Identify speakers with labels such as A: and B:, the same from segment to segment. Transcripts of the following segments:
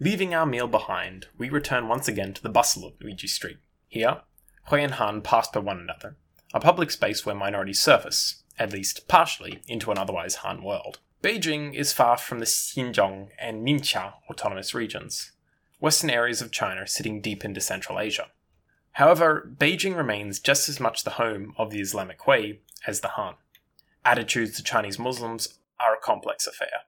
A: Leaving our meal behind, we return once again to the bustle of Niujie Street. Here, Hui and Han pass by one another, a public space where minorities surface, at least partially, into an otherwise Han world. Beijing is far from the Xinjiang and Ningxia autonomous regions, western areas of China sitting deep into Central Asia. However, Beijing remains just as much the home of the Islamic way as the Han. Attitudes to Chinese Muslims are a complex affair.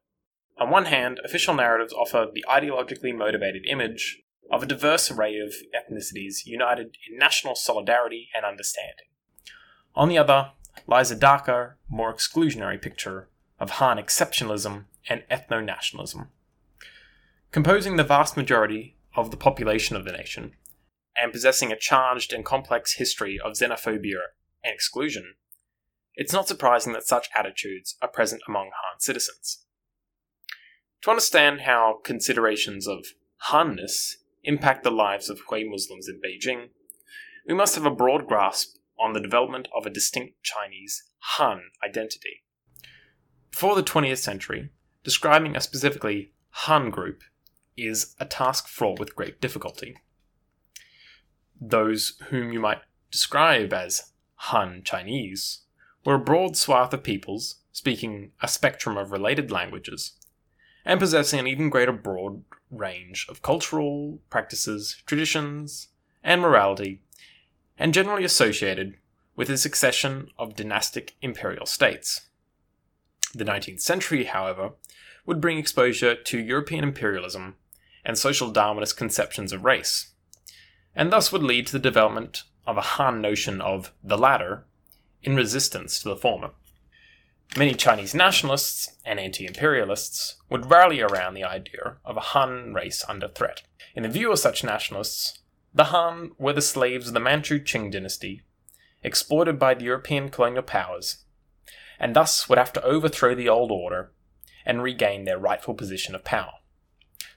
A: On one hand, official narratives offer the ideologically motivated image of a diverse array of ethnicities united in national solidarity and understanding. On the other lies a darker, more exclusionary picture of Han exceptionalism and ethno nationalism. Composing the vast majority of the population of the nation, and possessing a charged and complex history of xenophobia and exclusion, it's not surprising that such attitudes are present among Han citizens. To understand how considerations of Hanness impact the lives of Hui Muslims in Beijing, we must have a broad grasp on the development of a distinct Chinese Han identity. Before the 20th century, describing a specifically Han group is a task fraught with great difficulty. Those whom you might describe as Han Chinese were a broad swath of peoples speaking a spectrum of related languages and possessing an even greater broad range of cultural practices, traditions, and morality, and generally associated with a succession of dynastic imperial states. The 19th century, however, would bring exposure to European imperialism and social Darwinist conceptions of race, and thus would lead to the development of a Han notion of the latter in resistance to the former. Many Chinese nationalists and anti imperialists would rally around the idea of a Han race under threat. In the view of such nationalists, the Han were the slaves of the Manchu Qing dynasty, exploited by the European colonial powers, and thus would have to overthrow the old order and regain their rightful position of power.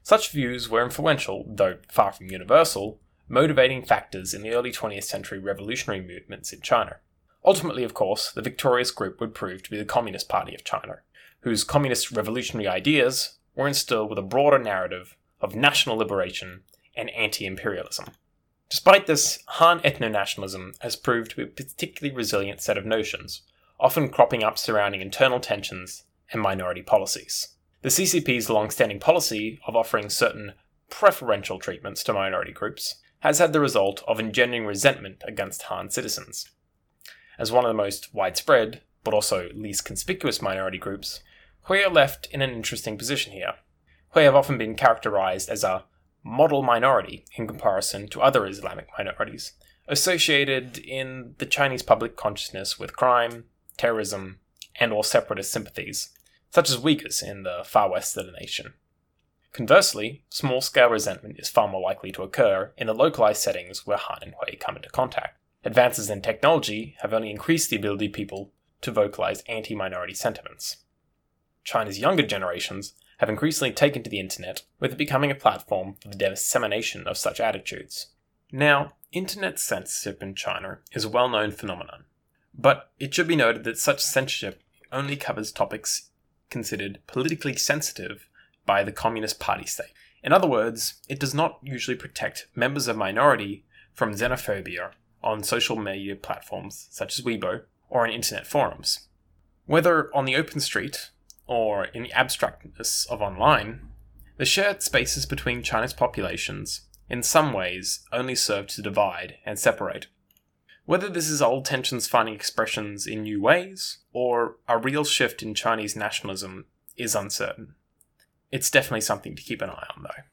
A: Such views were influential, though far from universal, motivating factors in the early 20th century revolutionary movements in China. Ultimately, of course, the victorious group would prove to be the Communist Party of China, whose communist revolutionary ideas were instilled with a broader narrative of national liberation and anti imperialism. Despite this, Han ethno nationalism has proved to be a particularly resilient set of notions, often cropping up surrounding internal tensions and minority policies. The CCP's long standing policy of offering certain preferential treatments to minority groups has had the result of engendering resentment against Han citizens. As one of the most widespread, but also least conspicuous minority groups, Hui are left in an interesting position here. Hui have often been characterized as a model minority in comparison to other Islamic minorities, associated in the Chinese public consciousness with crime, terrorism, and or separatist sympathies, such as Uyghurs in the far west of the nation. Conversely, small scale resentment is far more likely to occur in the localized settings where Han and Hui come into contact. Advances in technology have only increased the ability of people to vocalize anti minority sentiments. China's younger generations have increasingly taken to the internet, with it becoming a platform for the dissemination of such attitudes. Now, internet censorship in China is a well known phenomenon, but it should be noted that such censorship only covers topics considered politically sensitive by the Communist Party state. In other words, it does not usually protect members of minority from xenophobia on social media platforms such as Weibo or on internet forums. Whether on the open street or in the abstractness of online, the shared spaces between China's populations in some ways only serve to divide and separate. Whether this is old tensions finding expressions in new ways or a real shift in Chinese nationalism is uncertain. It's definitely something to keep an eye on, though.